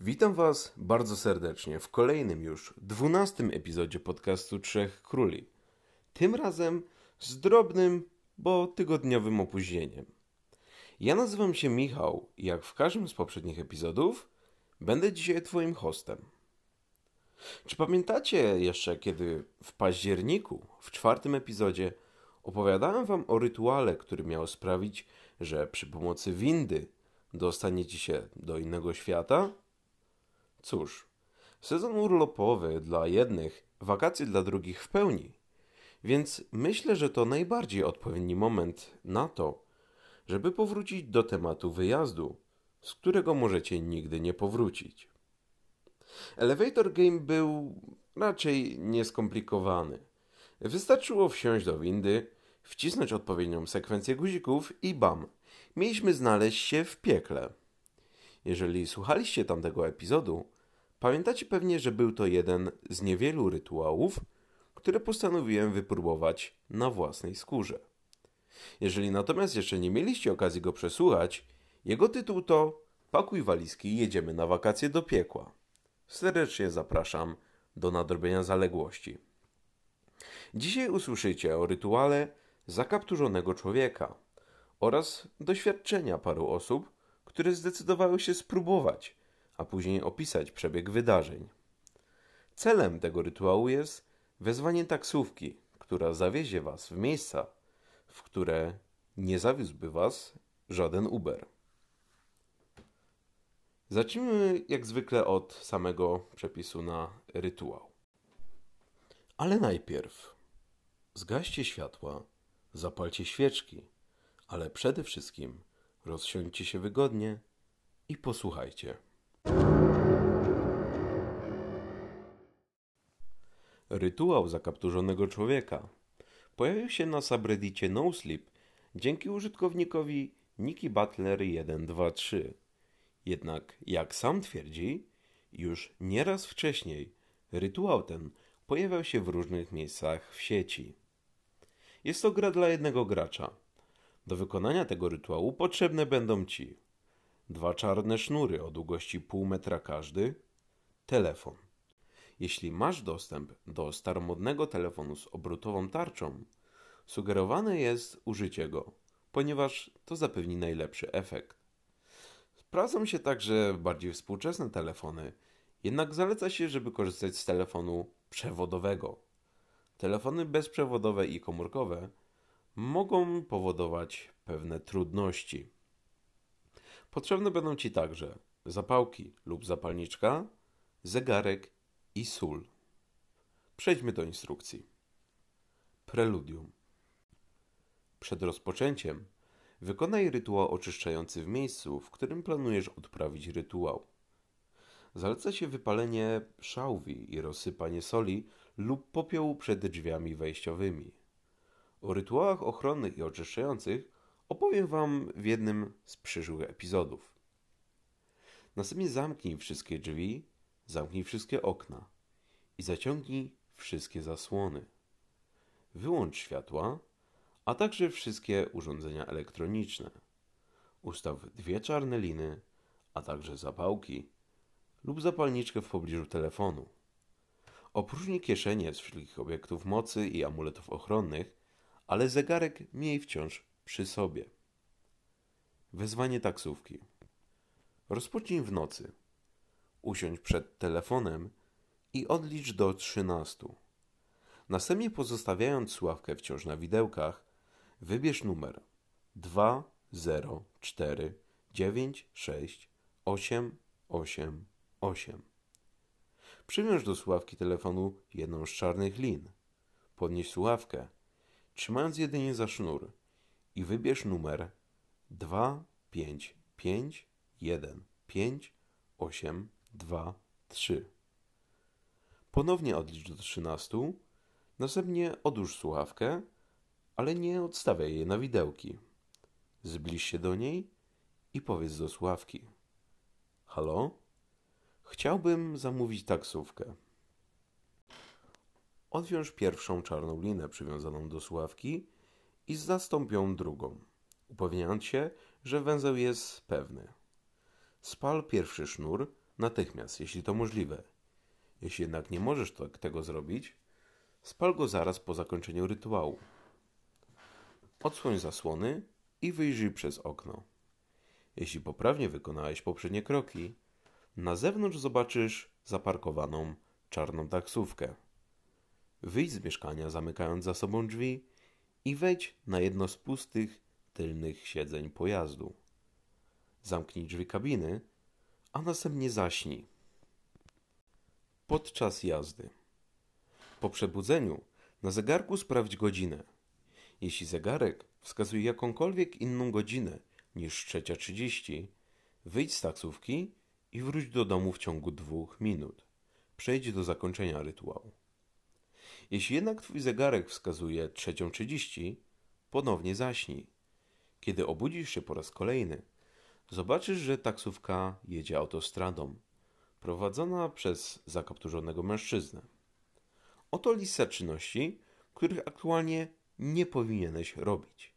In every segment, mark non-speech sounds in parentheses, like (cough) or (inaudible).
Witam Was bardzo serdecznie w kolejnym już dwunastym epizodzie podcastu Trzech Króli. Tym razem z drobnym, bo tygodniowym opóźnieniem. Ja nazywam się Michał i jak w każdym z poprzednich epizodów, będę dzisiaj Twoim hostem. Czy pamiętacie jeszcze, kiedy w październiku, w czwartym epizodzie, opowiadałem Wam o rytuale, który miał sprawić, że przy pomocy windy dostaniecie się do innego świata? Cóż, sezon urlopowy dla jednych, wakacje dla drugich w pełni. Więc myślę, że to najbardziej odpowiedni moment na to, żeby powrócić do tematu wyjazdu, z którego możecie nigdy nie powrócić. Elevator Game był raczej nieskomplikowany. Wystarczyło wsiąść do windy, wcisnąć odpowiednią sekwencję guzików i bam, mieliśmy znaleźć się w piekle. Jeżeli słuchaliście tamtego epizodu, pamiętacie pewnie, że był to jeden z niewielu rytuałów, które postanowiłem wypróbować na własnej skórze. Jeżeli natomiast jeszcze nie mieliście okazji go przesłuchać, jego tytuł to Pakuj walizki i jedziemy na wakacje do piekła. Serdecznie zapraszam do nadrobienia zaległości. Dzisiaj usłyszycie o rytuale zakapturzonego człowieka oraz doświadczenia paru osób, które zdecydowały się spróbować, a później opisać przebieg wydarzeń. Celem tego rytuału jest wezwanie taksówki, która zawiezie Was w miejsca, w które nie zawiózłby Was żaden Uber. Zacznijmy jak zwykle od samego przepisu na rytuał. Ale najpierw zgaście światła, zapalcie świeczki, ale przede wszystkim rozsiądźcie się wygodnie i posłuchajcie. Rytuał zakapturzonego człowieka pojawił się na subreddicie NoSleep dzięki użytkownikowi Nikki Butler 123. Jednak, jak sam twierdzi, już nieraz wcześniej rytuał ten pojawiał się w różnych miejscach w sieci. Jest to gra dla jednego gracza. Do wykonania tego rytuału potrzebne będą ci dwa czarne sznury o długości pół metra każdy, telefon. Jeśli masz dostęp do staromodnego telefonu z obrotową tarczą, sugerowane jest użycie go, ponieważ to zapewni najlepszy efekt. Sprawdzą się także bardziej współczesne telefony, jednak zaleca się, żeby korzystać z telefonu przewodowego. Telefony bezprzewodowe i komórkowe mogą powodować pewne trudności. Potrzebne będą Ci także zapałki lub zapalniczka, zegarek i sól. Przejdźmy do instrukcji. Preludium. Przed rozpoczęciem wykonaj rytuał oczyszczający w miejscu, w którym planujesz odprawić rytuał. Zaleca się wypalenie szałwi i rozsypanie soli lub popiołu przed drzwiami wejściowymi. O rytuałach ochronnych i oczyszczających opowiem Wam w jednym z przyszłych epizodów. Następnie zamknij wszystkie drzwi, zamknij wszystkie okna i zaciągnij wszystkie zasłony. Wyłącz światła, a także wszystkie urządzenia elektroniczne. Ustaw dwie czarne liny, a także zapałki lub zapalniczkę w pobliżu telefonu. Opróżnij kieszenie z wszelkich obiektów mocy i amuletów ochronnych, ale zegarek miej wciąż przy sobie. Wezwanie taksówki. Rozpocznij w nocy. Usiądź przed telefonem i odlicz do 13. Następnie pozostawiając słuchawkę wciąż na widełkach, wybierz numer 2 0 4 9 6 8 8 8. Przywiąż do słuchawki telefonu jedną z czarnych lin. Podnieś słuchawkę, trzymając jedynie za sznur i wybierz numer 2 5 5 1 5 8 2 3. Ponownie odlicz do 13, następnie odłóż słuchawkę, ale nie odstawiaj jej na widełki. Zbliż się do niej i powiedz do słuchawki. Halo? Chciałbym zamówić taksówkę. Odwiąż pierwszą czarną linę przywiązaną do słuchawki i zastąpią drugą, upewniając się, że węzeł jest pewny. Spal pierwszy sznur, natychmiast, jeśli to możliwe. Jeśli jednak nie możesz tego zrobić, spal go zaraz po zakończeniu rytuału. Odsłoń zasłony i wyjrzyj przez okno. Jeśli poprawnie wykonałeś poprzednie kroki, na zewnątrz zobaczysz zaparkowaną czarną taksówkę. Wyjdź z mieszkania, zamykając za sobą drzwi i wejdź na jedno z pustych, tylnych siedzeń pojazdu. Zamknij drzwi kabiny, a następnie zaśnij. Podczas jazdy. Po przebudzeniu na zegarku sprawdź godzinę. Jeśli zegarek wskazuje jakąkolwiek inną godzinę niż 3.30, wyjdź z taksówki i wróć do domu w ciągu dwóch minut. Przejdź do zakończenia rytuału. Jeśli jednak twój zegarek wskazuje 3.30, ponownie zaśnij. Kiedy obudzisz się po raz kolejny, zobaczysz, że taksówka jedzie autostradą, prowadzona przez zakapturzonego mężczyznę. Oto lista czynności, których aktualnie nie powinieneś robić.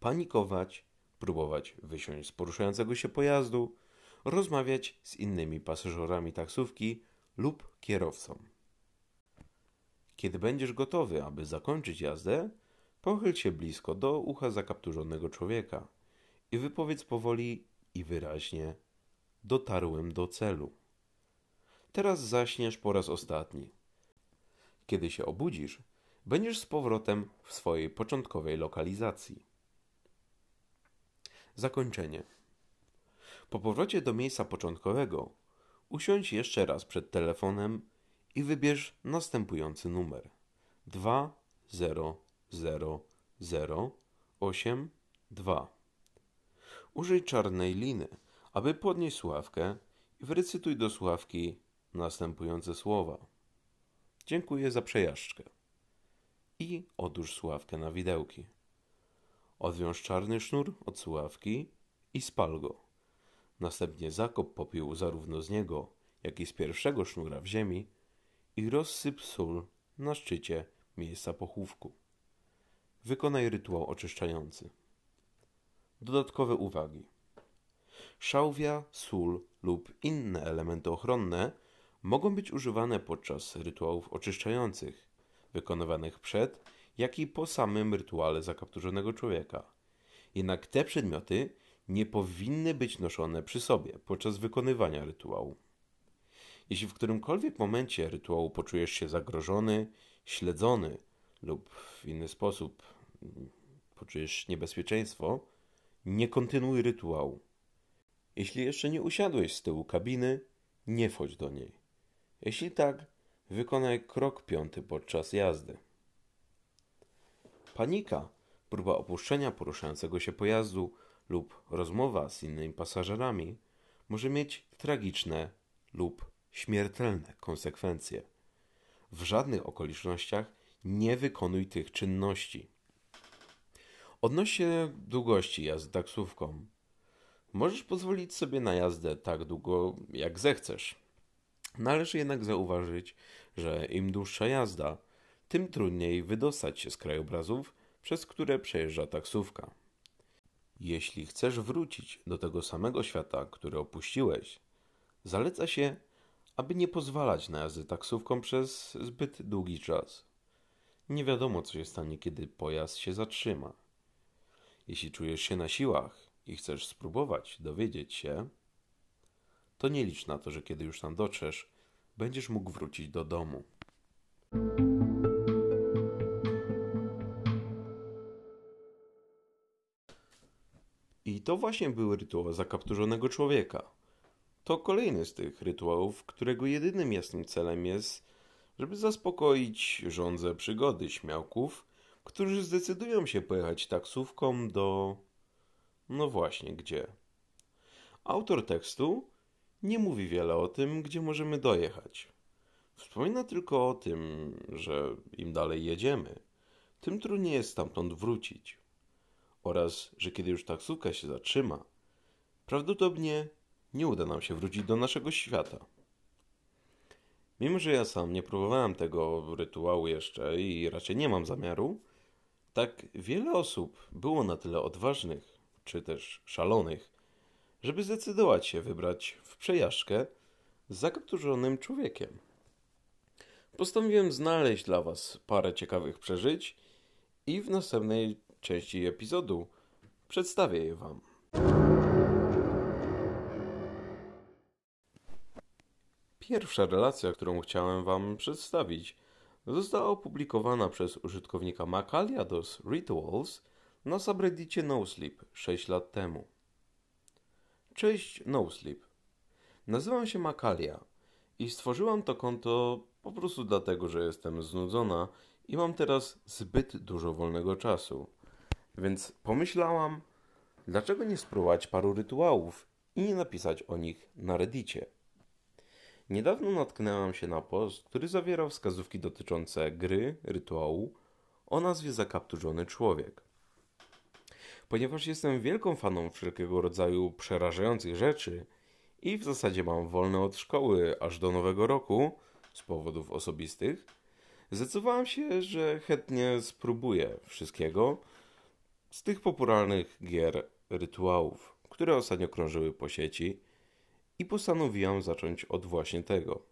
Panikować, próbować wysiąść z poruszającego się pojazdu, rozmawiać z innymi pasażerami taksówki lub kierowcą. Kiedy będziesz gotowy, aby zakończyć jazdę, pochyl się blisko do ucha zakapturzonego człowieka i wypowiedz powoli i wyraźnie: Dotarłem do celu. Teraz zaśniesz po raz ostatni. Kiedy się obudzisz, będziesz z powrotem w swojej początkowej lokalizacji. Zakończenie. Po powrocie do miejsca początkowego, usiądź jeszcze raz przed telefonem i wybierz następujący numer: 2 0 0 0 8 2. Użyj czarnej liny, aby podnieść słuchawkę i wyrecytuj do słuchawki następujące słowa. Dziękuję za przejażdżkę. I odłóż słuchawkę na widełki. Odwiąż czarny sznur od słuchawki i spal go. Następnie zakop popiół zarówno z niego, jak i z pierwszego sznura w ziemi i rozsyp sól na szczycie miejsca pochówku. Wykonaj rytuał oczyszczający. Dodatkowe uwagi. Szałwia, sól lub inne elementy ochronne mogą być używane podczas rytuałów oczyszczających, wykonywanych przed, jak i po samym rytuale zakapturzonego człowieka. Jednak te przedmioty nie powinny być noszone przy sobie podczas wykonywania rytuału. Jeśli w którymkolwiek momencie rytuału poczujesz się zagrożony, śledzony lub w inny sposób poczujesz niebezpieczeństwo, nie kontynuuj rytuału. Jeśli jeszcze nie usiadłeś z tyłu kabiny, nie wchodź do niej. Jeśli tak, wykonaj krok piąty podczas jazdy. Panika, próba opuszczenia poruszającego się pojazdu lub rozmowa z innymi pasażerami może mieć tragiczne lub śmiertelne konsekwencje. W żadnych okolicznościach nie wykonuj tych czynności. Odnośnie długości jazdy taksówką. Możesz pozwolić sobie na jazdę tak długo, jak zechcesz. Należy jednak zauważyć, że im dłuższa jazda, tym trudniej wydostać się z krajobrazów, przez które przejeżdża taksówka. Jeśli chcesz wrócić do tego samego świata, który opuściłeś, zaleca się, aby nie pozwalać na jazdę taksówką przez zbyt długi czas. Nie wiadomo, co się stanie, kiedy pojazd się zatrzyma. Jeśli czujesz się na siłach i chcesz spróbować dowiedzieć się, to nie licz na to, że kiedy już tam dotrzesz, będziesz mógł wrócić do domu. I to właśnie były rytuały zakapturzonego człowieka. To kolejny z tych rytuałów, którego jedynym jasnym celem jest, żeby zaspokoić żądzę przygody śmiałków, którzy zdecydują się pojechać taksówką do. No właśnie, gdzie? Autor tekstu nie mówi wiele o tym, gdzie możemy dojechać. Wspomina tylko o tym, że im dalej jedziemy, tym trudniej jest stamtąd wrócić. Oraz, że kiedy już taksówka się zatrzyma, prawdopodobnie nie uda nam się wrócić do naszego świata. Mimo, że ja sam nie próbowałem tego rytuału jeszcze i raczej nie mam zamiaru, tak wiele osób było na tyle odważnych, czy też szalonych, żeby zdecydować się wybrać w przejażdżkę z zakapturzonym człowiekiem. Postanowiłem znaleźć dla Was parę ciekawych przeżyć i w następnej części epizodu przedstawię je Wam. Pierwsza relacja, którą chciałem Wam przedstawić, została opublikowana przez użytkownika Macaliados Rituals na subreddicie NoSleep 6 lat temu. Cześć NoSleep. Nazywam się Makalia i stworzyłam to konto po prostu dlatego, że jestem znudzona i mam teraz zbyt dużo wolnego czasu. Więc pomyślałam, dlaczego nie spróbować paru rytuałów i nie napisać o nich na reddicie. Niedawno natknęłam się na post, który zawierał wskazówki dotyczące gry, rytuału o nazwie Zakapturzony Człowiek. Ponieważ jestem wielką faną wszelkiego rodzaju przerażających rzeczy i w zasadzie mam wolne od szkoły aż do nowego roku z powodów osobistych, zdecydowałam się, że chętnie spróbuję wszystkiego z tych popularnych gier rytuałów, które ostatnio krążyły po sieci i postanowiłam zacząć od właśnie tego,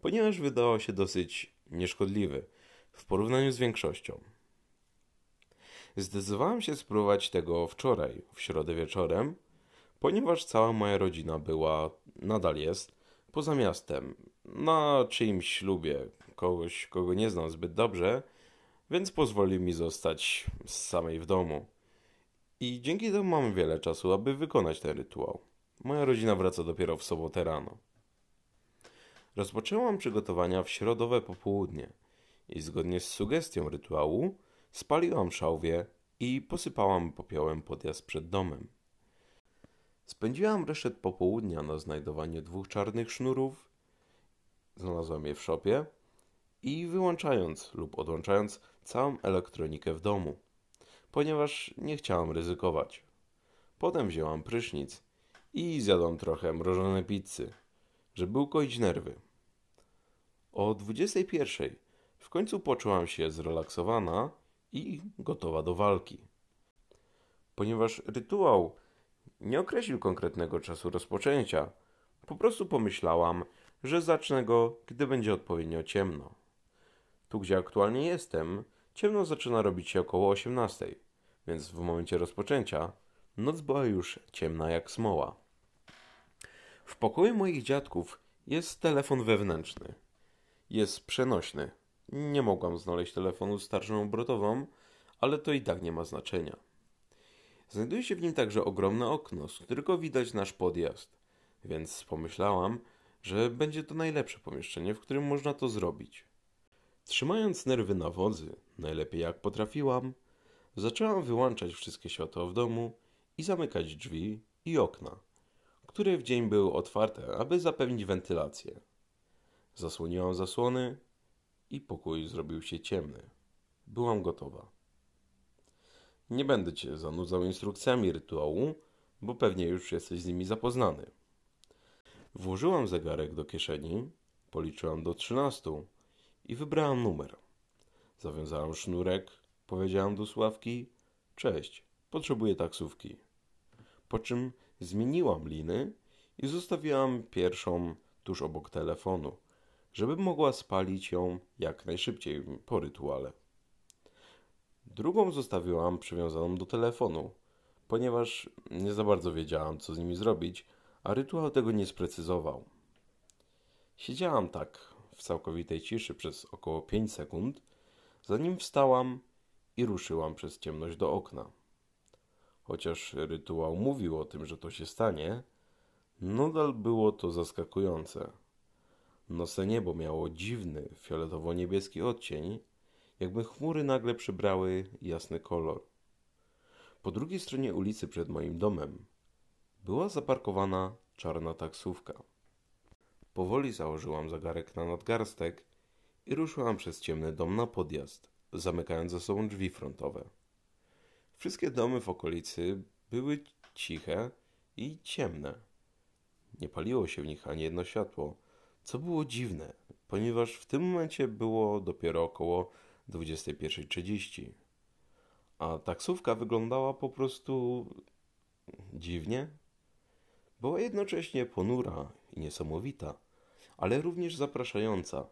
ponieważ wydało się dosyć nieszkodliwy w porównaniu z większością. Zdecydowałem się spróbować tego wczoraj, w środę wieczorem, ponieważ cała moja rodzina była, nadal jest, poza miastem, na czyimś ślubie, kogoś, kogo nie znam zbyt dobrze, więc pozwolił mi zostać samej w domu. I dzięki temu mam wiele czasu, aby wykonać ten rytuał. Moja rodzina wraca dopiero w sobotę rano. Rozpoczęłam przygotowania w środowe popołudnie i zgodnie z sugestią rytuału spaliłam szałwię i posypałam popiołem podjazd przed domem. Spędziłam resztę popołudnia na znajdowaniu dwóch czarnych sznurów, znalazłam je w szopie i wyłączając lub odłączając całą elektronikę w domu, ponieważ nie chciałam ryzykować. Potem wzięłam prysznic i zjadłam trochę mrożone pizzy, żeby ukoić nerwy. O 21 w końcu poczułam się zrelaksowana i gotowa do walki. Ponieważ rytuał nie określił konkretnego czasu rozpoczęcia, po prostu pomyślałam, że zacznę go, gdy będzie odpowiednio ciemno. Tu, gdzie aktualnie jestem, ciemno zaczyna robić się około 18, więc w momencie rozpoczęcia noc była już ciemna jak smoła. W pokoju moich dziadków jest telefon wewnętrzny. Jest przenośny. Nie mogłam znaleźć telefonu z starszą obrotową, ale to i tak nie ma znaczenia. Znajduje się w nim także ogromne okno, z którego widać nasz podjazd, więc pomyślałam, że będzie to najlepsze pomieszczenie, w którym można to zrobić. Trzymając nerwy na wodzy, najlepiej jak potrafiłam, zaczęłam wyłączać wszystkie światła w domu i zamykać drzwi i okna które w dzień były otwarte, aby zapewnić wentylację. Zasłoniłam zasłony i pokój zrobił się ciemny. Byłam gotowa. Nie będę cię zanudzał instrukcjami rytuału, bo pewnie już jesteś z nimi zapoznany. Włożyłam zegarek do kieszeni, policzyłam do trzynastu i wybrałam numer. Zawiązałam sznurek, powiedziałam do Sławki: Cześć, potrzebuję taksówki. Po czym Zmieniłam liny i zostawiłam pierwszą tuż obok telefonu, żeby mogła spalić ją jak najszybciej po rytuale. Drugą zostawiłam przywiązaną do telefonu, ponieważ nie za bardzo wiedziałam, co z nimi zrobić, a rytuał tego nie sprecyzował. Siedziałam tak w całkowitej ciszy przez około 5 sekund, zanim wstałam i ruszyłam przez ciemność do okna. Chociaż rytuał mówił o tym, że to się stanie, nadal było to zaskakujące. Nose niebo miało dziwny, fioletowo-niebieski odcień, jakby chmury nagle przybrały jasny kolor. Po drugiej stronie ulicy przed moim domem była zaparkowana czarna taksówka. Powoli założyłam zegarek na nadgarstek i ruszyłam przez ciemny dom na podjazd, zamykając za sobą drzwi frontowe. Wszystkie domy w okolicy były ciche i ciemne. Nie paliło się w nich ani jedno światło, co było dziwne, ponieważ w tym momencie było dopiero około 21.30. A taksówka wyglądała po prostu dziwnie. Była jednocześnie ponura i niesamowita, ale również zapraszająca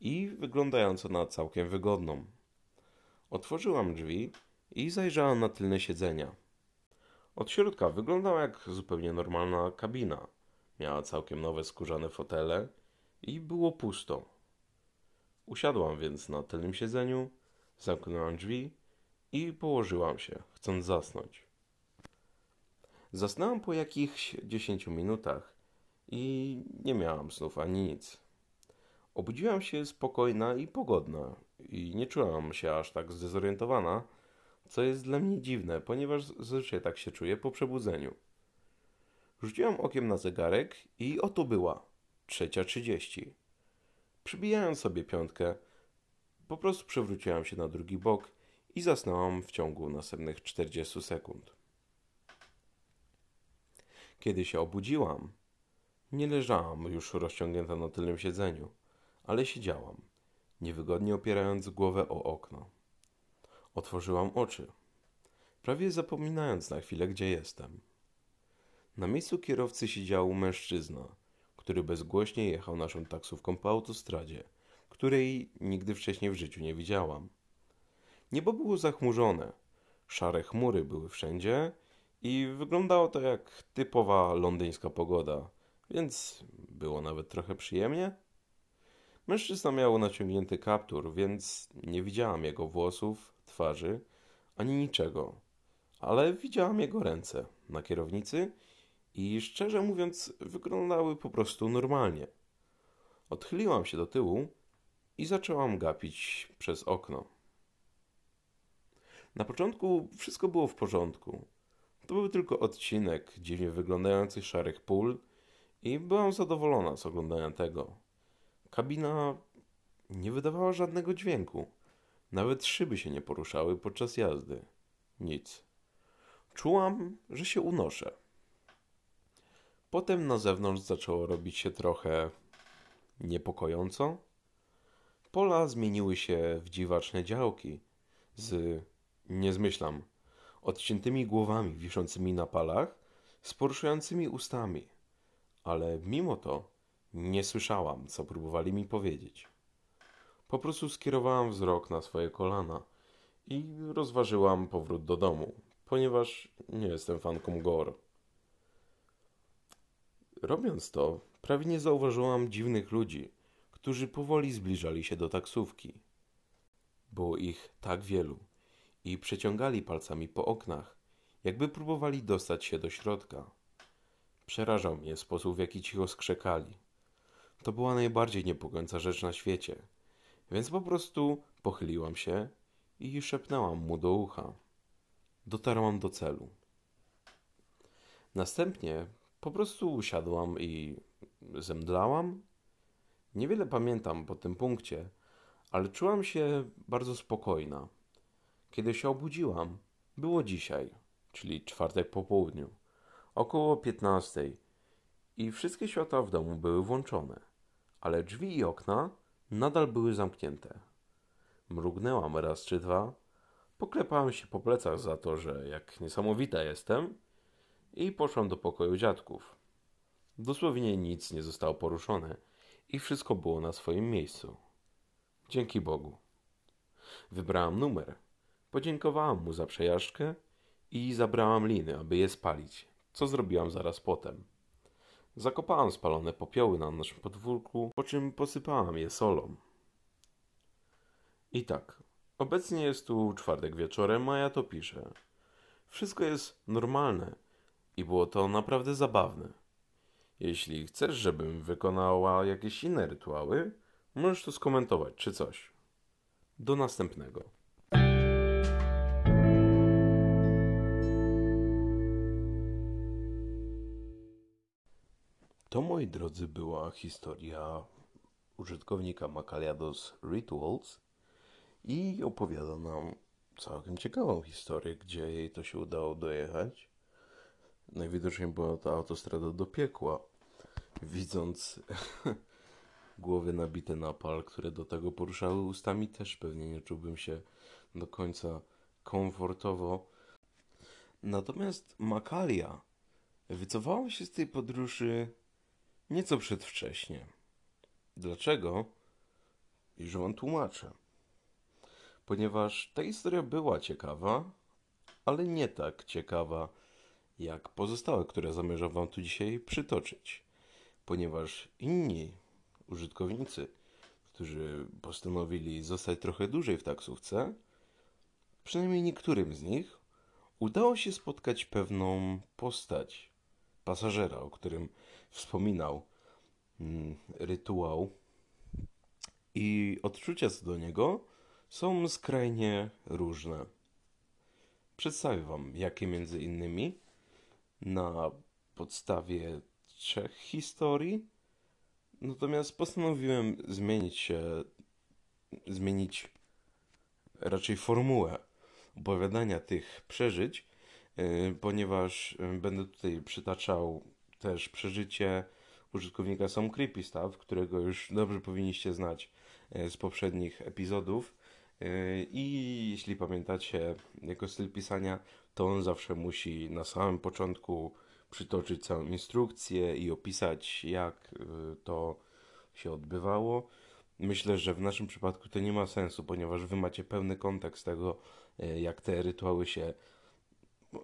i wyglądająca na całkiem wygodną. Otworzyłam drzwi i zajrzałam na tylne siedzenia. Od środka wyglądała jak zupełnie normalna kabina. Miała całkiem nowe skórzane fotele i było pusto. Usiadłam więc na tylnym siedzeniu, zamknęłam drzwi i położyłam się, chcąc zasnąć. Zasnęłam po jakichś dziesięciu minutach i nie miałam snów ani nic. Obudziłam się spokojna i pogodna i nie czułam się aż tak zdezorientowana, co jest dla mnie dziwne, ponieważ zazwyczaj tak się czuję po przebudzeniu. Rzuciłam okiem na zegarek i oto była trzecia trzydzieści. Przybijając sobie piątkę, po prostu przewróciłam się na drugi bok i zasnęłam w ciągu następnych 40 sekund. Kiedy się obudziłam, nie leżałam już rozciągnięta na tylnym siedzeniu, ale siedziałam, niewygodnie opierając głowę o okno. Otworzyłam oczy, prawie zapominając na chwilę, gdzie jestem. Na miejscu kierowcy siedział mężczyzna, który bezgłośnie jechał naszą taksówką po autostradzie, której nigdy wcześniej w życiu nie widziałam. Niebo było zachmurzone, szare chmury były wszędzie i wyglądało to jak typowa londyńska pogoda, więc było nawet trochę przyjemnie. Mężczyzna miał naciągnięty kaptur, więc nie widziałam jego włosów, twarzy ani niczego, ale widziałam jego ręce na kierownicy i szczerze mówiąc wyglądały po prostu normalnie. Odchyliłam się do tyłu i zaczęłam gapić przez okno. Na początku wszystko było w porządku. To był tylko odcinek dziwnie wyglądających szarych pól i byłam zadowolona z oglądania tego. Kabina nie wydawała żadnego dźwięku. Nawet szyby się nie poruszały podczas jazdy. Nic. Czułam, że się unoszę. Potem na zewnątrz zaczęło robić się trochę niepokojąco. Pola zmieniły się w dziwaczne działki z, nie zmyślam, odciętymi głowami wiszącymi na palach, z poruszającymi ustami. Ale mimo to nie słyszałam, co próbowali mi powiedzieć. Po prostu skierowałam wzrok na swoje kolana i rozważyłam powrót do domu, ponieważ nie jestem fanką gore. Robiąc to, prawie nie zauważyłam dziwnych ludzi, którzy powoli zbliżali się do taksówki. Było ich tak wielu i przeciągali palcami po oknach, jakby próbowali dostać się do środka. Przerażał mnie sposób, w jaki cicho skrzekali. To była najbardziej niepokojąca rzecz na świecie, więc po prostu pochyliłam się i szepnęłam mu do ucha. Dotarłam do celu. Następnie po prostu usiadłam i zemdlałam. Niewiele pamiętam po tym punkcie, ale czułam się bardzo spokojna. Kiedy się obudziłam, było dzisiaj, czyli czwartek po południu, około piętnastej i wszystkie światła w domu były włączone, ale drzwi i okna nadal były zamknięte. Mrugnęłam raz czy dwa, poklepałam się po plecach za to, że jak niesamowita jestem i poszłam do pokoju dziadków. Dosłownie nic nie zostało poruszone i wszystko było na swoim miejscu. Dzięki Bogu. Wybrałam numer, podziękowałam mu za przejażdżkę i zabrałam liny, aby je spalić, co zrobiłam zaraz potem. Zakopałam spalone popioły na naszym podwórku, po czym posypałam je solą. I tak, obecnie jest tu czwartek wieczorem, a ja to piszę. Wszystko jest normalne i było to naprawdę zabawne. Jeśli chcesz, żebym wykonała jakieś inne rytuały, możesz to skomentować czy coś. Do następnego. To, moi drodzy, była historia użytkownika Macaliados Rituals i opowiada nam całkiem ciekawą historię, gdzie jej to się udało dojechać. Najwidoczniej była to autostrada do piekła. Widząc (laughs) głowy nabite na pal, które do tego poruszały ustami, też pewnie nie czułbym się do końca komfortowo. Natomiast Makalia wycofała się z tej podróży nieco przedwcześnie. Dlaczego? Już wam tłumaczę. Ponieważ ta historia była ciekawa, ale nie tak ciekawa jak pozostałe, które zamierzam wam tu dzisiaj przytoczyć. Ponieważ inni użytkownicy, którzy postanowili zostać trochę dłużej w taksówce, przynajmniej niektórym z nich, udało się spotkać pewną postać pasażera, o którym wspominał mm, rytuał. I odczucia co do niego są skrajnie różne. Przedstawię Wam, jakie między innymi na podstawie trzech historii. Natomiast postanowiłem zmienić się, zmienić raczej formułę opowiadania tych przeżyć, ponieważ yy, będę tutaj przytaczał też przeżycie użytkownika Some Creepy Stuff, którego już dobrze powinniście znać yy, z poprzednich epizodów. I jeśli pamiętacie jego styl pisania, to on zawsze musi na samym początku przytoczyć całą instrukcję i opisać, jak to się odbywało. Myślę, że w naszym przypadku to nie ma sensu, ponieważ wy macie pełny kontekst tego, jak te rytuały się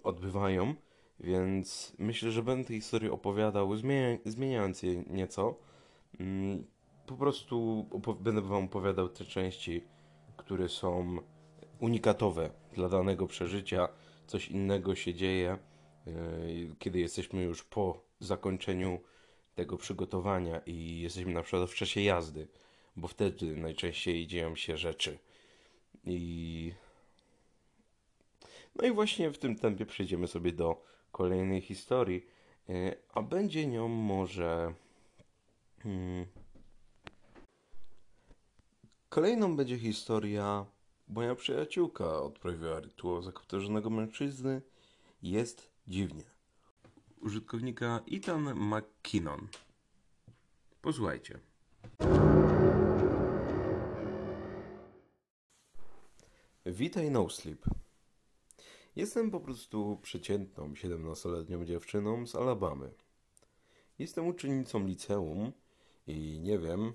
odbywają, więc myślę, że będę tej historii opowiadał, zmienia, zmieniając je nieco. Mm, po prostu będę wam opowiadał te części, które są unikatowe dla danego przeżycia. Coś innego się dzieje, e, kiedy jesteśmy już po zakończeniu tego przygotowania i jesteśmy na przykład w czasie jazdy bo wtedy najczęściej dzieją się rzeczy. I. No i właśnie w tym tempie przejdziemy sobie do kolejnej historii, e, a będzie nią może. Hmm, kolejną będzie historia. Moja przyjaciółka odprawiła rytuał zakapturzonego mężczyzny. Jest dziwnie. Użytkownika Ethan McKinnon. Posłuchajcie. Witaj No Sleep. Jestem po prostu przeciętną 17-letnią dziewczyną z Alabamy. Jestem uczennicą liceum i nie wiem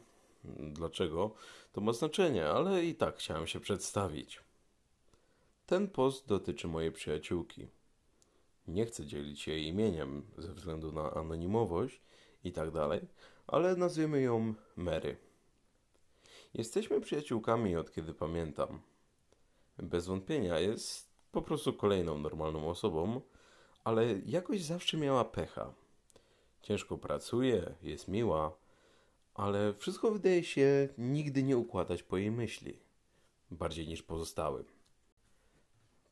dlaczego to ma znaczenie, ale i tak chciałem się przedstawić. Ten post dotyczy mojej przyjaciółki. Nie chcę dzielić jej imieniem ze względu na anonimowość i tak dalej, ale nazwiemy ją Mary. Jesteśmy przyjaciółkami od kiedy pamiętam bez wątpienia jest po prostu kolejną normalną osobą, ale jakoś zawsze miała pecha. Ciężko pracuje, jest miła, ale wszystko wydaje się nigdy nie układać po jej myśli, bardziej niż pozostałym.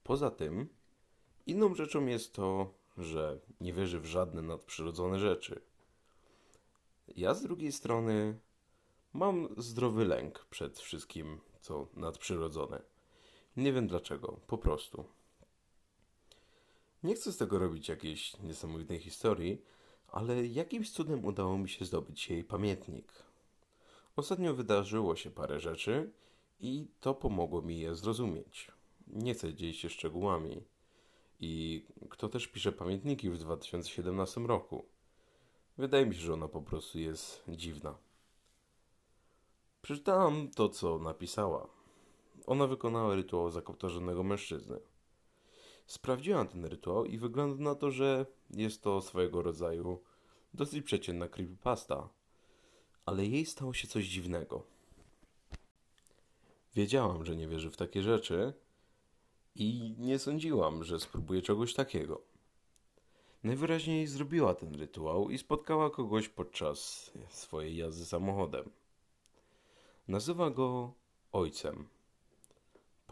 Poza tym, inną rzeczą jest to, że nie wierzy w żadne nadprzyrodzone rzeczy. Ja z drugiej strony mam zdrowy lęk przed wszystkim, co nadprzyrodzone. Nie wiem dlaczego, po prostu. Nie chcę z tego robić jakiejś niesamowitej historii, ale jakimś cudem udało mi się zdobyć jej pamiętnik. Ostatnio wydarzyło się parę rzeczy i to pomogło mi je zrozumieć. Nie chcę dzielić się szczegółami. I kto też pisze pamiętniki w 2017 roku? Wydaje mi się, że ona po prostu jest dziwna. Przeczytałam to, co napisała. Ona wykonała rytuał zakapturzonego mężczyzny. Sprawdziłam ten rytuał i wygląda na to, że jest to swojego rodzaju dosyć przeciętna creepypasta. Ale jej stało się coś dziwnego. Wiedziałam, że nie wierzy w takie rzeczy i nie sądziłam, że spróbuje czegoś takiego. Najwyraźniej zrobiła ten rytuał i spotkała kogoś podczas swojej jazdy samochodem. Nazywa go ojcem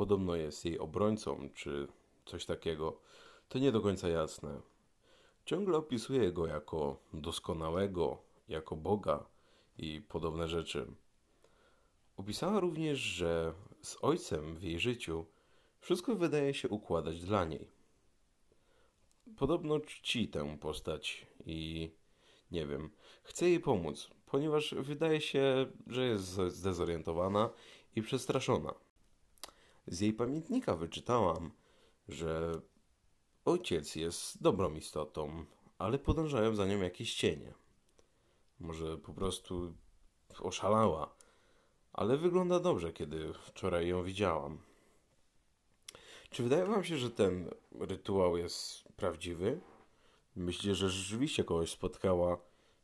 podobno jest jej obrońcą, czy coś takiego, to nie do końca jasne. Ciągle opisuje go jako doskonałego, jako Boga i podobne rzeczy. Opisała również, że z ojcem w jej życiu wszystko wydaje się układać dla niej. Podobno czci tę postać i nie wiem, chce jej pomóc, ponieważ wydaje się, że jest zdezorientowana i przestraszona. Z jej pamiętnika wyczytałam, że ojciec jest dobrą istotą, ale podążają za nią jakieś cienie. Może po prostu oszalała, ale wygląda dobrze, kiedy wczoraj ją widziałam. Czy wydaje wam się, że ten rytuał jest prawdziwy? Myślicie, że rzeczywiście kogoś spotkała,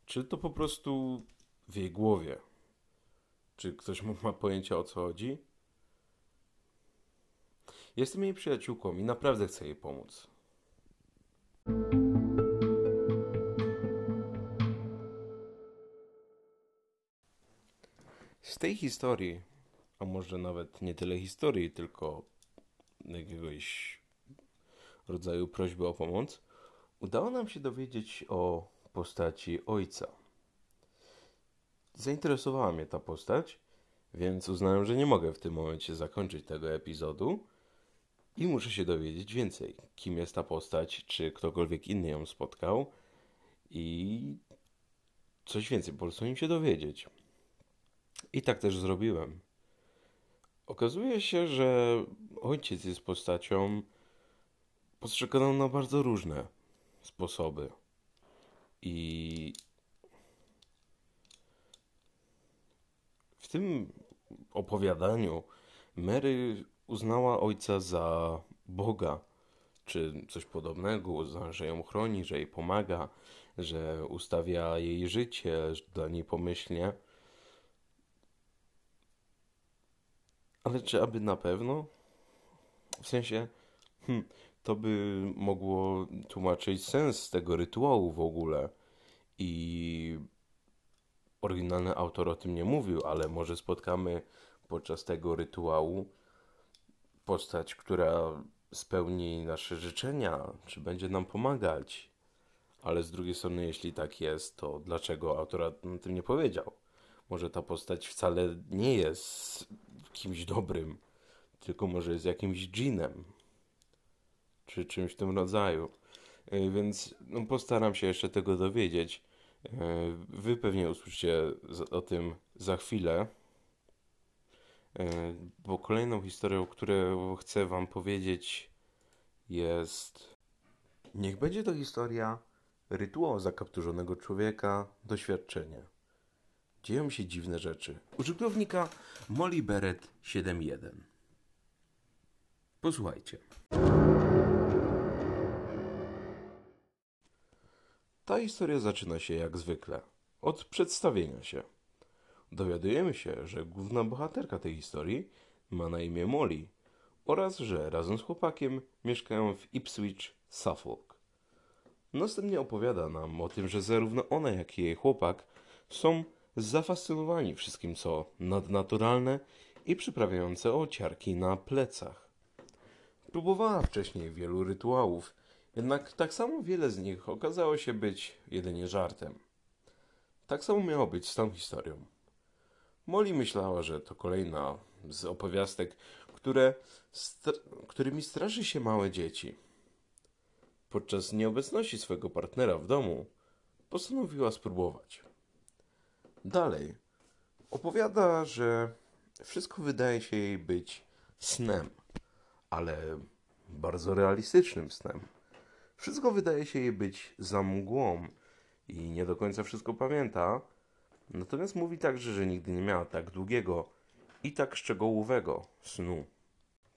czy to po prostu w jej głowie? Czy ktoś ma pojęcie o co chodzi? Jestem jej przyjaciółką i naprawdę chcę jej pomóc. Z tej historii, a może nawet nie tyle historii, tylko jakiegoś rodzaju prośby o pomoc, udało nam się dowiedzieć o postaci ojca. Zainteresowała mnie ta postać, więc uznałem, że nie mogę w tym momencie zakończyć tego epizodu i muszę się dowiedzieć więcej, kim jest ta postać, czy ktokolwiek inny ją spotkał i coś więcej, po prostu im się dowiedzieć. I tak też zrobiłem. Okazuje się, że ojciec jest postacią postrzeganą na bardzo różne sposoby. I w tym opowiadaniu Mary uznała ojca za Boga, czy coś podobnego, że ją chroni, że jej pomaga, że ustawia jej życie dla niej pomyślnie. Ale czy aby na pewno? W sensie, hmm, to by mogło tłumaczyć sens tego rytuału w ogóle. I oryginalny autor o tym nie mówił, ale może spotkamy podczas tego rytuału postać, która spełni nasze życzenia, czy będzie nam pomagać. Ale z drugiej strony, jeśli tak jest, to dlaczego autor o tym nie powiedział? Może ta postać wcale nie jest kimś dobrym, tylko może jest jakimś dżinem, czy czymś w tym rodzaju. E, więc no, postaram się jeszcze tego dowiedzieć. E, wy pewnie usłyszycie o tym za chwilę, bo kolejną historią, którą chcę Wam powiedzieć, jest. Niech będzie to historia rytuału zakapturzonego człowieka, doświadczenie dzieją się dziwne rzeczy. Użytkownika Molly Beret 7.1. Posłuchajcie. Ta historia zaczyna się jak zwykle od przedstawienia się. Dowiadujemy się, że główna bohaterka tej historii ma na imię Molly oraz że razem z chłopakiem mieszkają w Ipswich, Suffolk. Następnie opowiada nam o tym, że zarówno ona, jak i jej chłopak są zafascynowani wszystkim, co nadnaturalne i przyprawiające ociarki na plecach. Próbowała wcześniej wielu rytuałów, jednak tak samo wiele z nich okazało się być jedynie żartem. Tak samo miało być z tą historią. Molly myślała, że to kolejna z opowiastek, które którymi straszy się małe dzieci. Podczas nieobecności swojego partnera w domu postanowiła spróbować. Dalej. Opowiada, że wszystko wydaje się jej być snem, ale bardzo realistycznym snem. Wszystko wydaje się jej być za mgłą i nie do końca wszystko pamięta. Natomiast mówi także, że nigdy nie miała tak długiego i tak szczegółowego snu.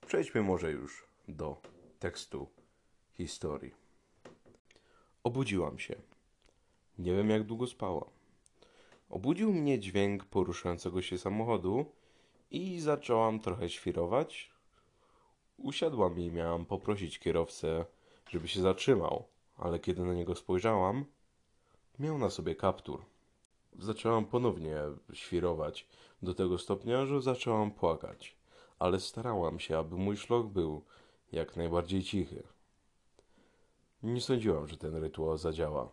Przejdźmy może już do tekstu historii. Obudziłam się. Nie wiem, jak długo spałam. Obudził mnie dźwięk poruszającego się samochodu i zacząłam trochę świrować. Usiadłam i miałam poprosić kierowcę, żeby się zatrzymał, ale kiedy na niego spojrzałam, miał na sobie kaptur. Zaczęłam ponownie świrować do tego stopnia, że zaczęłam płakać, ale starałam się, aby mój szlok był jak najbardziej cichy. Nie sądziłam, że ten rytuał zadziała.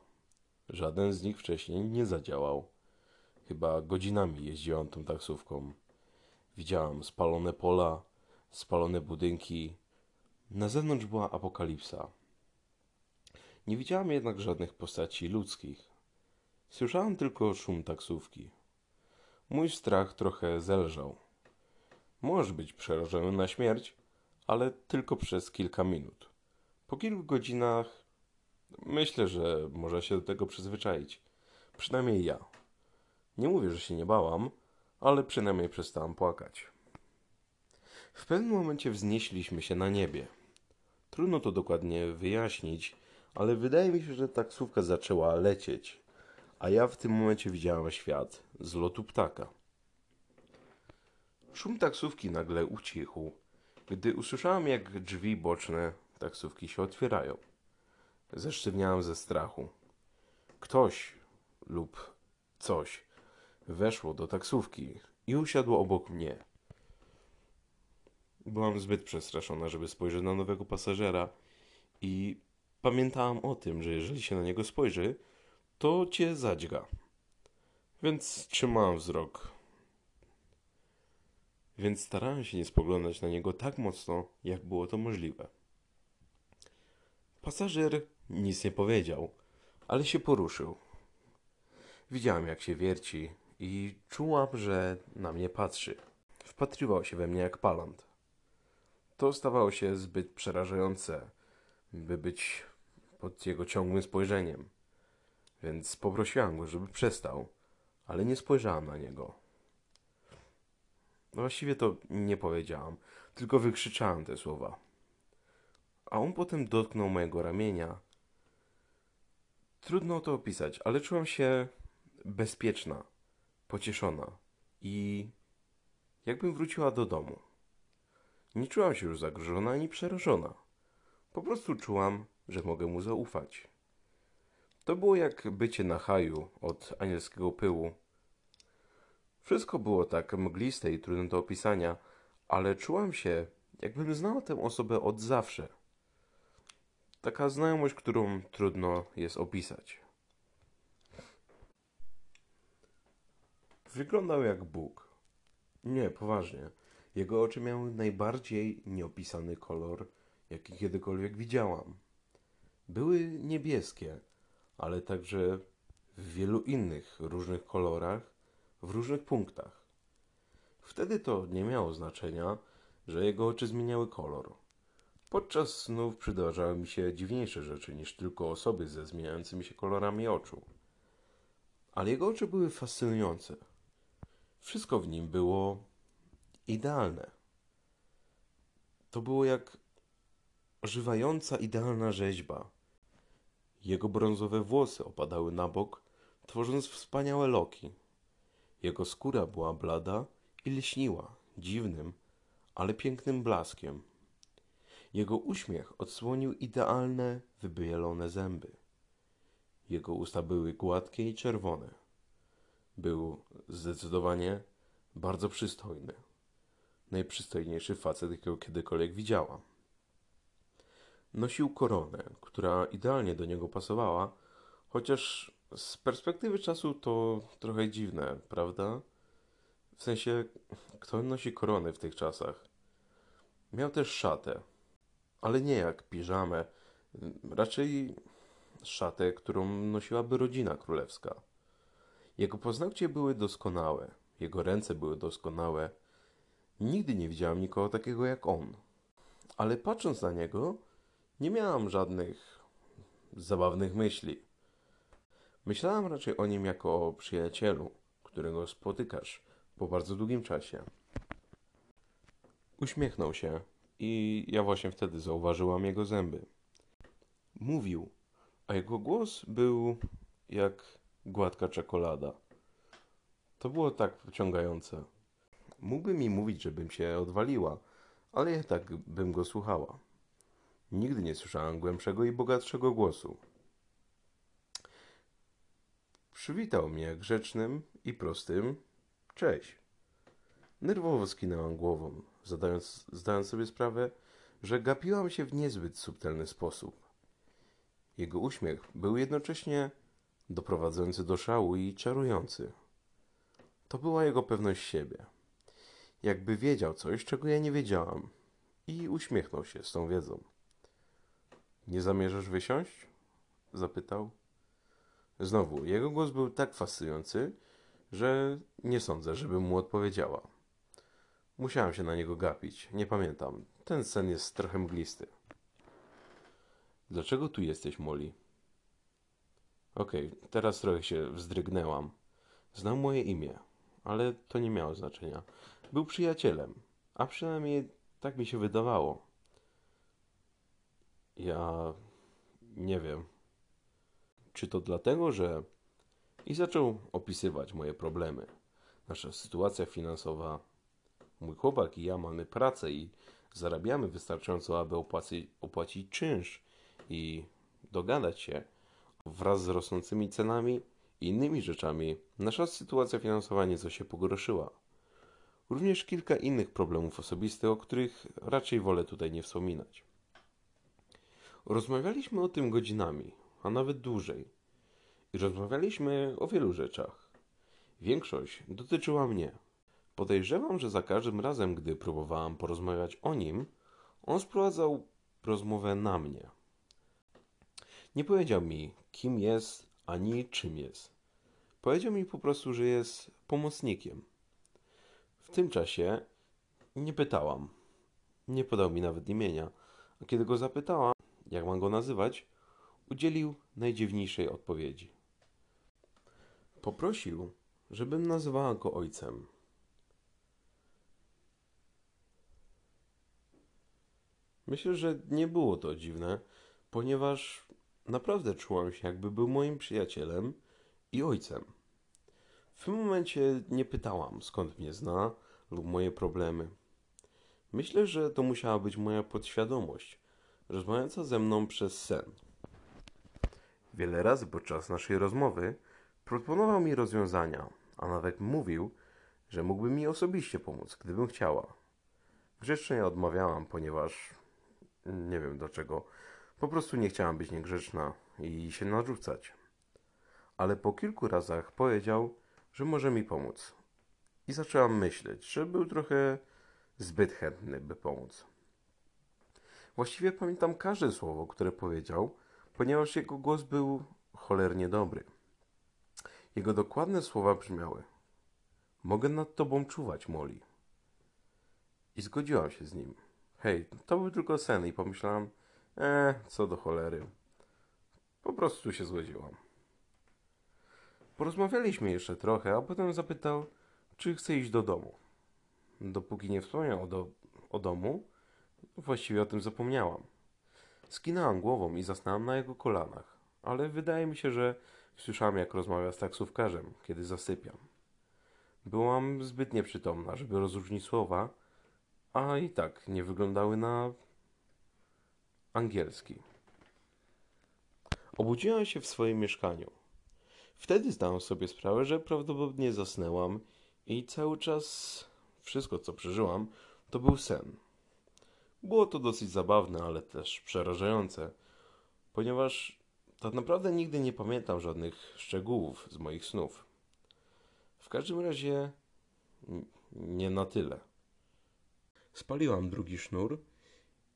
Żaden z nich wcześniej nie zadziałał. Chyba godzinami jeździłam tą taksówką. Widziałam spalone pola, spalone budynki. Na zewnątrz była apokalipsa. Nie widziałam jednak żadnych postaci ludzkich. Słyszałam tylko szum taksówki. Mój strach trochę zelżał. Możesz być przerażony na śmierć, ale tylko przez kilka minut. Po kilku godzinach myślę, że można się do tego przyzwyczaić. Przynajmniej ja. Nie mówię, że się nie bałam, ale przynajmniej przestałam płakać. W pewnym momencie wznieśliśmy się na niebie. Trudno to dokładnie wyjaśnić, ale wydaje mi się, że taksówka zaczęła lecieć, a ja w tym momencie widziałem świat z lotu ptaka. Szum taksówki nagle ucichł, gdy usłyszałem, jak drzwi boczne taksówki się otwierają. Zesztywniałem ze strachu. Ktoś lub coś weszło do taksówki i usiadło obok mnie. Byłam zbyt przestraszona, żeby spojrzeć na nowego pasażera i pamiętałam o tym, że jeżeli się na niego spojrzy, to cię zadźga. Więc trzymałam wzrok. Więc starałem się nie spoglądać na niego tak mocno, jak było to możliwe. Pasażer nic nie powiedział, ale się poruszył. Widziałam, jak się wierci i czułam, że na mnie patrzy. Wpatrywał się we mnie jak palant. To stawało się zbyt przerażające, by być pod jego ciągłym spojrzeniem. Więc poprosiłam go, żeby przestał, ale nie spojrzałam na niego. Właściwie to nie powiedziałam, tylko wykrzyczałam te słowa. A on potem dotknął mojego ramienia. Trudno to opisać, ale czułam się bezpieczna, pocieszona i jakbym wróciła do domu. Nie czułam się już zagrożona ani przerażona. Po prostu czułam, że mogę mu zaufać. To było jak bycie na haju od anielskiego pyłu. Wszystko było tak mgliste i trudne do opisania, ale czułam się, jakbym znała tę osobę od zawsze. Taka znajomość, którą trudno jest opisać. Wyglądał jak Bóg. Nie, poważnie. Jego oczy miały najbardziej nieopisany kolor, jaki kiedykolwiek widziałam. Były niebieskie, ale także w wielu innych różnych kolorach, w różnych punktach. Wtedy to nie miało znaczenia, że jego oczy zmieniały kolor. Podczas snów przydarzały mi się dziwniejsze rzeczy niż tylko osoby ze zmieniającymi się kolorami oczu. Ale jego oczy były fascynujące. Wszystko w nim było idealne. To było jak ożywająca, idealna rzeźba. Jego brązowe włosy opadały na bok, tworząc wspaniałe loki. Jego skóra była blada i lśniła dziwnym, ale pięknym blaskiem. Jego uśmiech odsłonił idealne, wybielone zęby. Jego usta były gładkie i czerwone. Był zdecydowanie bardzo przystojny. Najprzystojniejszy facet, jakiego kiedykolwiek widziałam. Nosił koronę, która idealnie do niego pasowała, chociaż z perspektywy czasu to trochę dziwne, prawda? W sensie, kto nosi korony w tych czasach? Miał też szatę, ale nie jak piżamę, raczej szatę, którą nosiłaby rodzina królewska. Jego paznokcie były doskonałe, jego ręce były doskonałe. Nigdy nie widziałam nikogo takiego jak on. Ale patrząc na niego, nie miałam żadnych zabawnych myśli. Myślałam raczej o nim jako o przyjacielu, którego spotykasz po bardzo długim czasie. Uśmiechnął się i ja właśnie wtedy zauważyłam jego zęby. Mówił, a jego głos był jak gładka czekolada. To było tak pociągające. Mógłby mi mówić, żebym się odwaliła, ale ja tak bym go słuchała. Nigdy nie słyszałam głębszego i bogatszego głosu. Przywitał mnie grzecznym i prostym cześć. Nerwowo skinęłam głową, zadając, zdając sobie sprawę, że gapiłam się w niezbyt subtelny sposób. Jego uśmiech był jednocześnie doprowadzający do szału i czarujący. To była jego pewność siebie. Jakby wiedział coś, czego ja nie wiedziałam. I uśmiechnął się z tą wiedzą. Nie zamierzasz wysiąść? Zapytał. Znowu, jego głos był tak fascynujący, że nie sądzę, żebym mu odpowiedziała. Musiałam się na niego gapić. Nie pamiętam. Ten sen jest trochę mglisty. Dlaczego tu jesteś, Molly? Okej, okay, teraz trochę się wzdrygnęłam. Znał moje imię, ale to nie miało znaczenia. Był przyjacielem, a przynajmniej tak mi się wydawało. Ja nie wiem. Czy to dlatego, że. I zaczął opisywać moje problemy. Nasza sytuacja finansowa. Mój chłopak i ja mamy pracę i zarabiamy wystarczająco, aby opłacić, opłacić czynsz i dogadać się. Wraz z rosnącymi cenami i innymi rzeczami, nasza sytuacja finansowa nieco się pogorszyła. Również kilka innych problemów osobistych, o których raczej wolę tutaj nie wspominać. Rozmawialiśmy o tym godzinami, a nawet dłużej. I rozmawialiśmy o wielu rzeczach. Większość dotyczyła mnie. Podejrzewam, że za każdym razem, gdy próbowałam porozmawiać o nim, on sprowadzał rozmowę na mnie. Nie powiedział mi, kim jest, ani czym jest. Powiedział mi po prostu, że jest pomocnikiem. W tym czasie nie pytałam. Nie podał mi nawet imienia. A kiedy go zapytałam, jak mam go nazywać, udzielił najdziwniejszej odpowiedzi. Poprosił, żebym nazywała go ojcem. Myślę, że nie było to dziwne, ponieważ naprawdę czułam się, jakby był moim przyjacielem i ojcem. W tym momencie nie pytałam, skąd mnie zna lub moje problemy. Myślę, że to musiała być moja podświadomość, rozmawiająca ze mną przez sen. Wiele razy podczas naszej rozmowy proponował mi rozwiązania, a nawet mówił, że mógłby mi osobiście pomóc, gdybym chciała. Grzecznie odmawiałam, ponieważ nie wiem dlaczego. Po prostu nie chciałam być niegrzeczna i się narzucać. Ale po kilku razach powiedział, że może mi pomóc. I zaczęłam myśleć, że był trochę zbyt chętny, by pomóc. Właściwie pamiętam każde słowo, które powiedział, ponieważ jego głos był cholernie dobry. Jego dokładne słowa brzmiały: Mogę nad tobą czuwać, Molly. I zgodziłam się z nim. Hej, to był tylko sen i pomyślałam, e, co do cholery. Po prostu się zgodziłam. Porozmawialiśmy jeszcze trochę, a potem zapytał, czy chce iść do domu. Dopóki nie wspomniał do, o domu, właściwie o tym zapomniałam. Skinęłam głową i zasnęłam na jego kolanach, ale wydaje mi się, że słyszałam, jak rozmawia z taksówkarzem, kiedy zasypiam. Byłam zbyt nieprzytomna, żeby rozróżnić słowa, a i tak nie wyglądały na angielski. Obudziłam się w swoim mieszkaniu. Wtedy zdałam sobie sprawę, że prawdopodobnie zasnęłam i cały czas wszystko, co przeżyłam, to był sen. Było to dosyć zabawne, ale też przerażające, ponieważ tak naprawdę nigdy nie pamiętam żadnych szczegółów z moich snów. W każdym razie nie na tyle. Spaliłam drugi sznur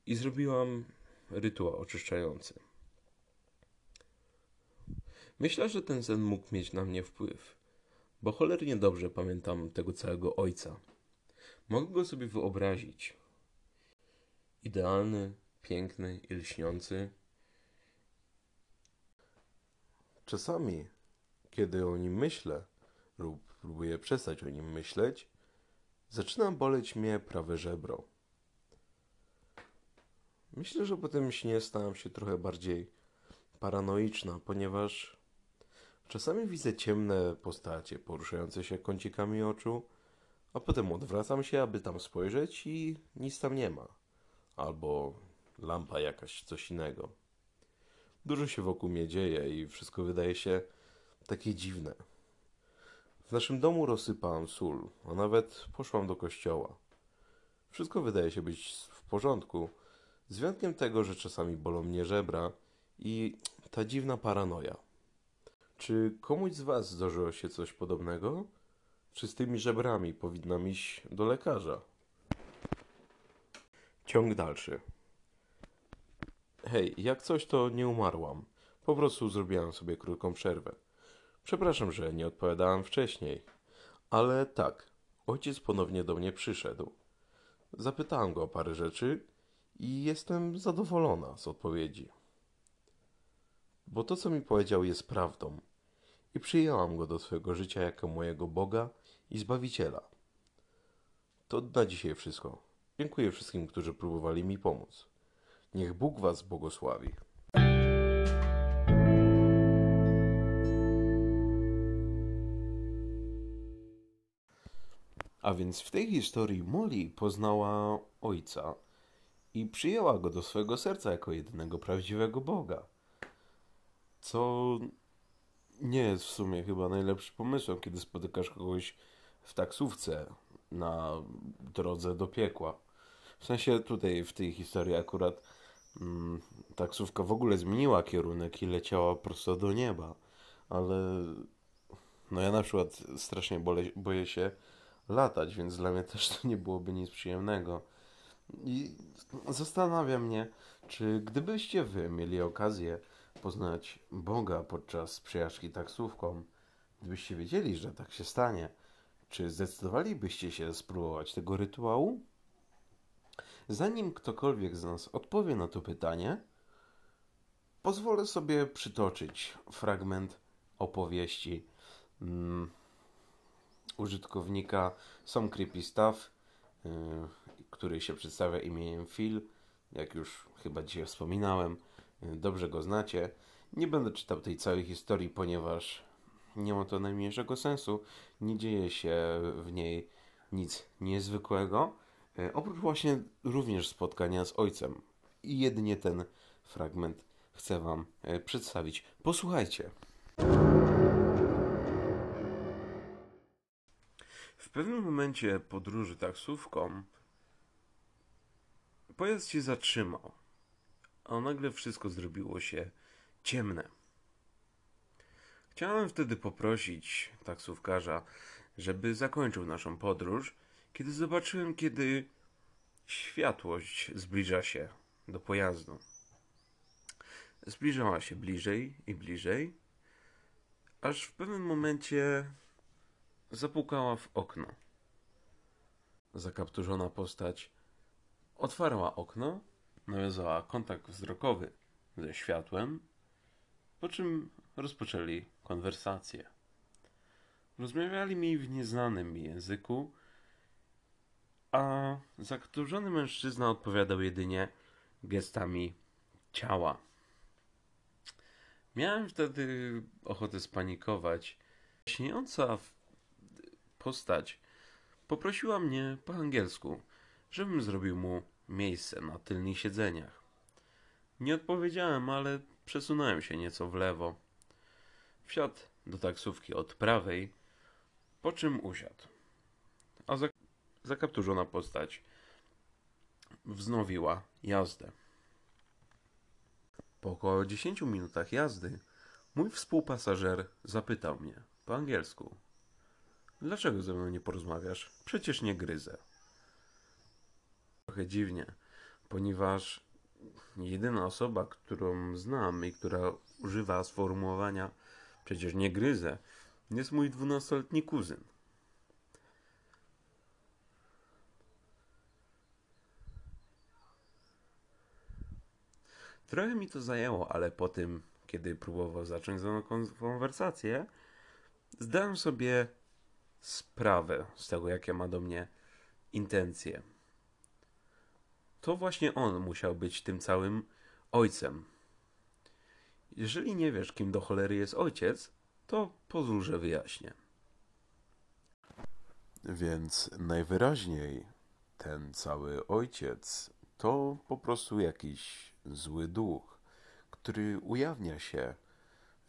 i zrobiłam rytuał oczyszczający. Myślę, że ten sen mógł mieć na mnie wpływ, bo cholernie dobrze pamiętam tego całego ojca. Mogę go sobie wyobrazić. Idealny, piękny i lśniący. Czasami, kiedy o nim myślę, lub próbuję przestać o nim myśleć, zaczyna boleć mnie prawe żebro. Myślę, że po tym śnie stałam się trochę bardziej paranoiczna, ponieważ czasami widzę ciemne postacie poruszające się kącikami oczu, a potem odwracam się, aby tam spojrzeć i nic tam nie ma. Albo lampa jakaś, coś innego. Dużo się wokół mnie dzieje i wszystko wydaje się takie dziwne. W naszym domu rozsypałam sól, a nawet poszłam do kościoła. Wszystko wydaje się być w porządku, z wyjątkiem tego, że czasami bolą mnie żebra i ta dziwna paranoja. Czy komuś z Was zdarzyło się coś podobnego? Czy z tymi żebrami powinnam iść do lekarza? Ciąg dalszy. Hej, jak coś to nie umarłam. Po prostu zrobiłam sobie krótką przerwę. Przepraszam, że nie odpowiadałam wcześniej. Ale tak, ojciec ponownie do mnie przyszedł. Zapytałam go o parę rzeczy i jestem zadowolona z odpowiedzi. Bo to, co mi powiedział, jest prawdą. i przyjęłam go do swojego życia jako mojego Boga i Zbawiciela. To na dzisiaj wszystko. Dziękuję wszystkim, którzy próbowali mi pomóc. Niech Bóg Was błogosławi. A więc w tej historii Molly poznała ojca i przyjęła go do swojego serca jako jedynego prawdziwego Boga. Co nie jest w sumie chyba najlepszym pomysłem, kiedy spotykasz kogoś w taksówce na drodze do piekła. W sensie tutaj w tej historii akurat mm, taksówka w ogóle zmieniła kierunek i leciała prosto do nieba, ale no ja na przykład strasznie bole, boję się latać, więc dla mnie też to nie byłoby nic przyjemnego. I zastanawia mnie, czy gdybyście wy mieli okazję poznać Boga podczas przejażdżki taksówką, gdybyście wiedzieli, że tak się stanie, czy zdecydowalibyście się spróbować tego rytuału? Zanim ktokolwiek z nas odpowie na to pytanie, pozwolę sobie przytoczyć fragment opowieści um, użytkownika Some Creepy Stuff, yy, który się przedstawia imieniem Phil, jak już chyba dzisiaj wspominałem, yy, dobrze go znacie. Nie będę czytał tej całej historii, ponieważ nie ma to najmniejszego sensu. Nie dzieje się w niej nic niezwykłego. E, oprócz właśnie również spotkania z ojcem. I jedynie ten fragment chcę Wam e, przedstawić. Posłuchajcie. W pewnym momencie podróży taksówką pojazd się zatrzymał, a nagle wszystko zrobiło się ciemne. Chciałem wtedy poprosić taksówkarza, żeby zakończył naszą podróż, kiedy zobaczyłem, kiedy światłość zbliża się do pojazdu. Zbliżała się bliżej i bliżej, aż w pewnym momencie zapukała w okno. Zakapturzona postać otwarła okno, nawiązała kontakt wzrokowy ze światłem, po czym rozpoczęli konwersację. Rozmawiali mi w nieznanym mi języku, a zakturzony mężczyzna odpowiadał jedynie gestami ciała. Miałem wtedy ochotę spanikować. Śniąca postać poprosiła mnie po angielsku, żebym zrobił mu miejsce na tylnych siedzeniach. Nie odpowiedziałem, ale przesunąłem się nieco w lewo. Wsiadł do taksówki od prawej, po czym usiadł. Zakapturzona postać wznowiła jazdę. Po około 10 minutach jazdy mój współpasażer zapytał mnie po angielsku: Dlaczego ze mną nie porozmawiasz? Przecież nie gryzę. Trochę dziwnie, ponieważ jedyna osoba, którą znam i która używa sformułowania przecież nie gryzę, jest mój dwunastoletni kuzyn. Trochę mi to zajęło, ale po tym, kiedy próbował zacząć ze mną konwersację, zdałem sobie sprawę z tego, jakie ma do mnie intencje. To właśnie on musiał być tym całym ojcem. Jeżeli nie wiesz, kim do cholery jest ojciec, to pozwól, że wyjaśnię. Więc najwyraźniej ten cały ojciec to po prostu jakiś zły duch, który ujawnia się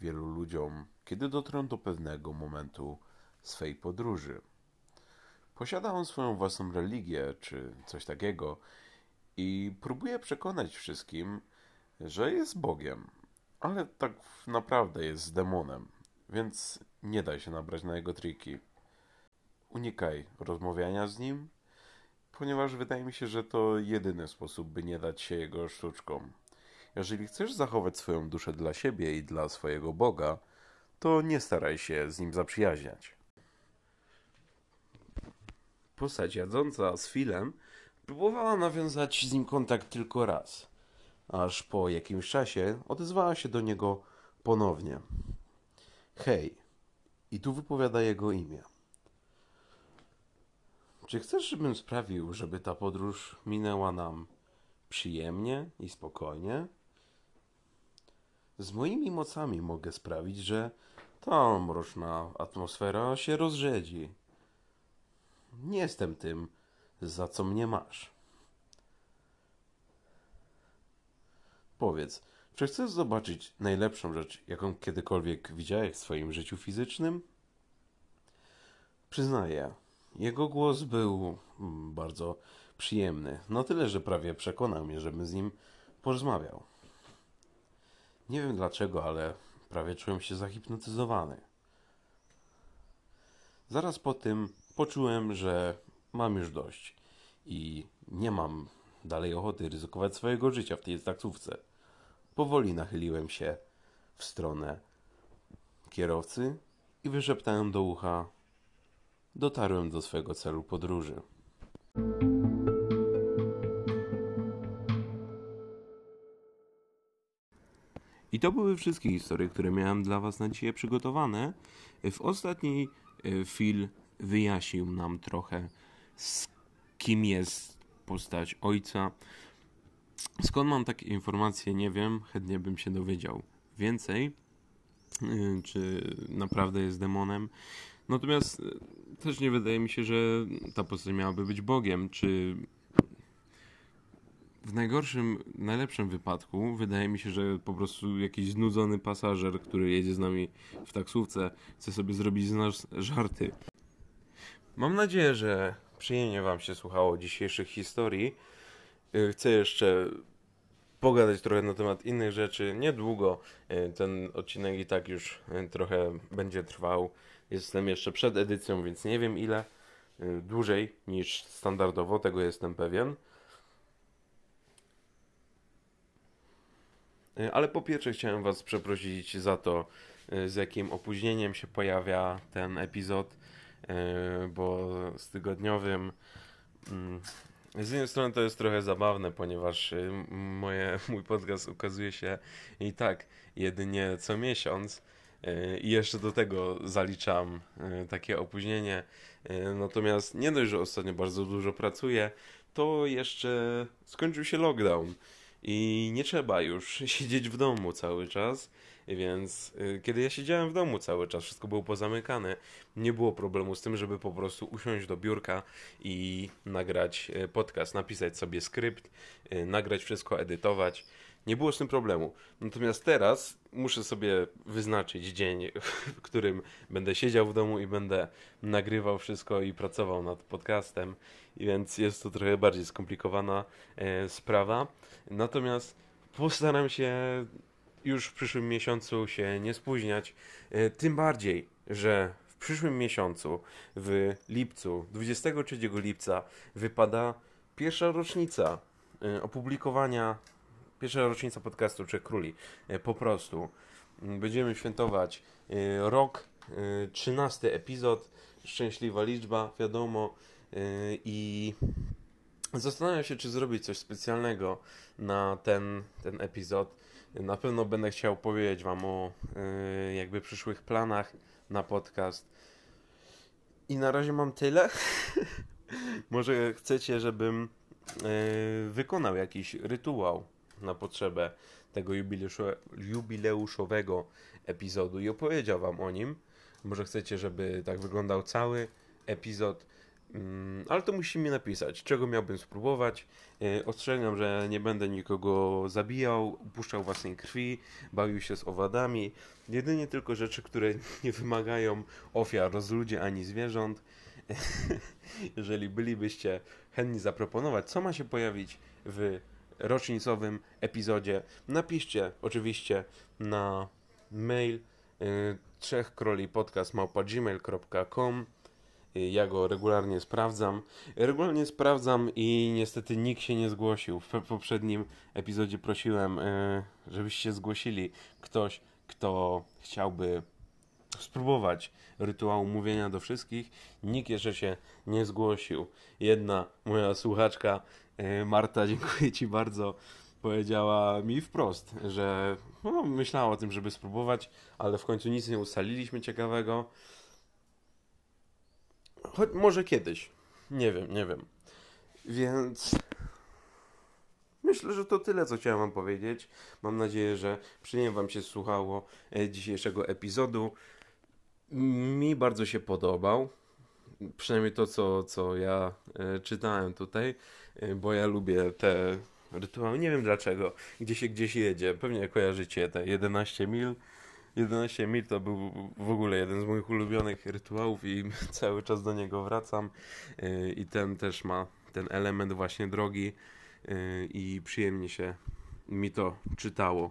wielu ludziom, kiedy dotrą do pewnego momentu swej podróży. Posiada on swoją własną religię czy coś takiego i próbuje przekonać wszystkim, że jest Bogiem, ale tak naprawdę jest demonem, więc nie daj się nabrać na jego triki. Unikaj rozmawiania z nim, ponieważ wydaje mi się, że to jedyny sposób, by nie dać się jego sztuczkom. Jeżeli chcesz zachować swoją duszę dla siebie i dla swojego Boga, to nie staraj się z nim zaprzyjaźniać. Postać jadząca z Filem próbowała nawiązać z nim kontakt tylko raz, aż po jakimś czasie odezwała się do niego ponownie. Hej, I tu wypowiada jego imię. Czy chcesz, żebym sprawił, żeby ta podróż minęła nam przyjemnie i spokojnie? Z moimi mocami mogę sprawić, że ta mroczna atmosfera się rozrzedzi. Nie jestem tym, za co mnie masz. Powiedz, czy chcesz zobaczyć najlepszą rzecz, jaką kiedykolwiek widziałeś w swoim życiu fizycznym? Przyznaję, jego głos był mm, bardzo przyjemny. No tyle, że prawie przekonał mnie, żebym z nim porozmawiał. Nie wiem dlaczego, ale prawie czułem się zahipnotyzowany. Zaraz po tym poczułem, że mam już dość i nie mam dalej ochoty ryzykować swojego życia w tej taksówce. Powoli nachyliłem się w stronę kierowcy i wyszeptałem do ucha: Dotarłem do swojego celu podróży. I to były wszystkie historie, które miałem dla Was na dzisiaj przygotowane. W ostatniej Phil wyjaśnił nam trochę, z kim jest postać ojca. Skąd mam takie informacje, nie wiem. Chętnie bym się dowiedział więcej. E, czy naprawdę jest demonem. Natomiast e, też nie wydaje mi się, że ta postać miałaby być Bogiem, czy w najgorszym, najlepszym wypadku wydaje mi się, że po prostu jakiś znudzony pasażer, który jedzie z nami w taksówce, chce sobie zrobić z nas żarty. Mam nadzieję, że przyjemnie Wam się słuchało dzisiejszych historii. Y, chcę jeszcze pogadać trochę na temat innych rzeczy. Niedługo y, ten odcinek i tak już y, trochę będzie trwał. Jestem jeszcze przed edycją, więc nie wiem ile. Dłużej niż standardowo, tego jestem pewien. E, ale po pierwsze chciałem Was przeprosić za to, e, z jakim opóźnieniem się pojawia ten epizod, bo z tygodniowym. Mm, z jednej strony to jest trochę zabawne, ponieważ moje, mój podcast ukazuje się i tak jedynie co miesiąc. I jeszcze do tego zaliczam takie opóźnienie. Natomiast nie dość, że ostatnio bardzo dużo pracuję, to jeszcze skończył się lockdown i nie trzeba już (laughs) siedzieć w domu cały czas. Więc kiedy ja siedziałem w domu cały czas, wszystko było pozamykane, nie było problemu z tym, żeby po prostu usiąść do biurka i nagrać podcast, napisać sobie skrypt, nagrać wszystko, edytować. Nie było z tym problemu. Natomiast teraz muszę sobie wyznaczyć dzień, w którym będę siedział w domu i będę nagrywał wszystko i pracował nad podcastem. Więc jest to trochę bardziej skomplikowana e, sprawa. Natomiast postaram się już w przyszłym miesiącu się nie spóźniać. E, tym bardziej, że w przyszłym miesiącu, w lipcu, 23 lipca, wypada pierwsza rocznica e, opublikowania Pierwsza rocznica podcastu Trzech Króli. E, po prostu. Będziemy świętować e, rok, 13 e, epizod, szczęśliwa liczba, wiadomo. I zastanawiam się, czy zrobić coś specjalnego na ten, ten epizod. Na pewno będę chciał powiedzieć Wam o jakby przyszłych planach na podcast. I na razie mam tyle. (laughs) Może chcecie, żebym wykonał jakiś rytuał na potrzebę tego jubileuszowego epizodu i opowiedział Wam o nim. Może chcecie, żeby tak wyglądał cały epizod, mm, ale to musicie mi napisać, czego miałbym spróbować. E, ostrzegam, że nie będę nikogo zabijał, upuszczał własnej krwi, bawił się z owadami. Jedynie tylko rzeczy, które (laughs) nie wymagają ofiar z ludzi ani zwierząt. (laughs) Jeżeli bylibyście chętni zaproponować, co ma się pojawić w rocznicowym epizodzie. Napiszcie oczywiście na mail y, trzech podcast gmail.com y, ja go regularnie sprawdzam. Regularnie sprawdzam i niestety nikt się nie zgłosił. W poprzednim epizodzie prosiłem, y, żebyście zgłosili ktoś, kto chciałby spróbować rytuału mówienia do wszystkich. Nikt jeszcze się nie zgłosił. Jedna moja słuchaczka Marta, (laughs) dziękuję Ci bardzo. powiedziała mi wprost, że no, myślała o tym, żeby spróbować, ale w końcu nic nie ustaliliśmy ciekawego. Choć może kiedyś. Nie wiem, nie wiem. Więc myślę, że to tyle, co chciałem Wam powiedzieć. Mam nadzieję, że przyjemnie Wam się słuchało e, dzisiejszego epizodu. Mi bardzo się podobał. Przynajmniej to, co, co ja e, czytałem tutaj, e, bo ja lubię te rytuały. Nie wiem dlaczego. Gdzie się gdzieś jedzie. Pewnie kojarzycie te 11 mil. 11 mil to był w ogóle jeden z moich ulubionych rytuałów i (laughs) cały czas do niego wracam. Yy, I ten też ma ten element właśnie drogi i przyjemnie się mi to czytało.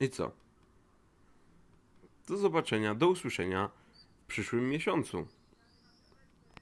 I co? Do zobaczenia, do usłyszenia w przyszłym miesiącu.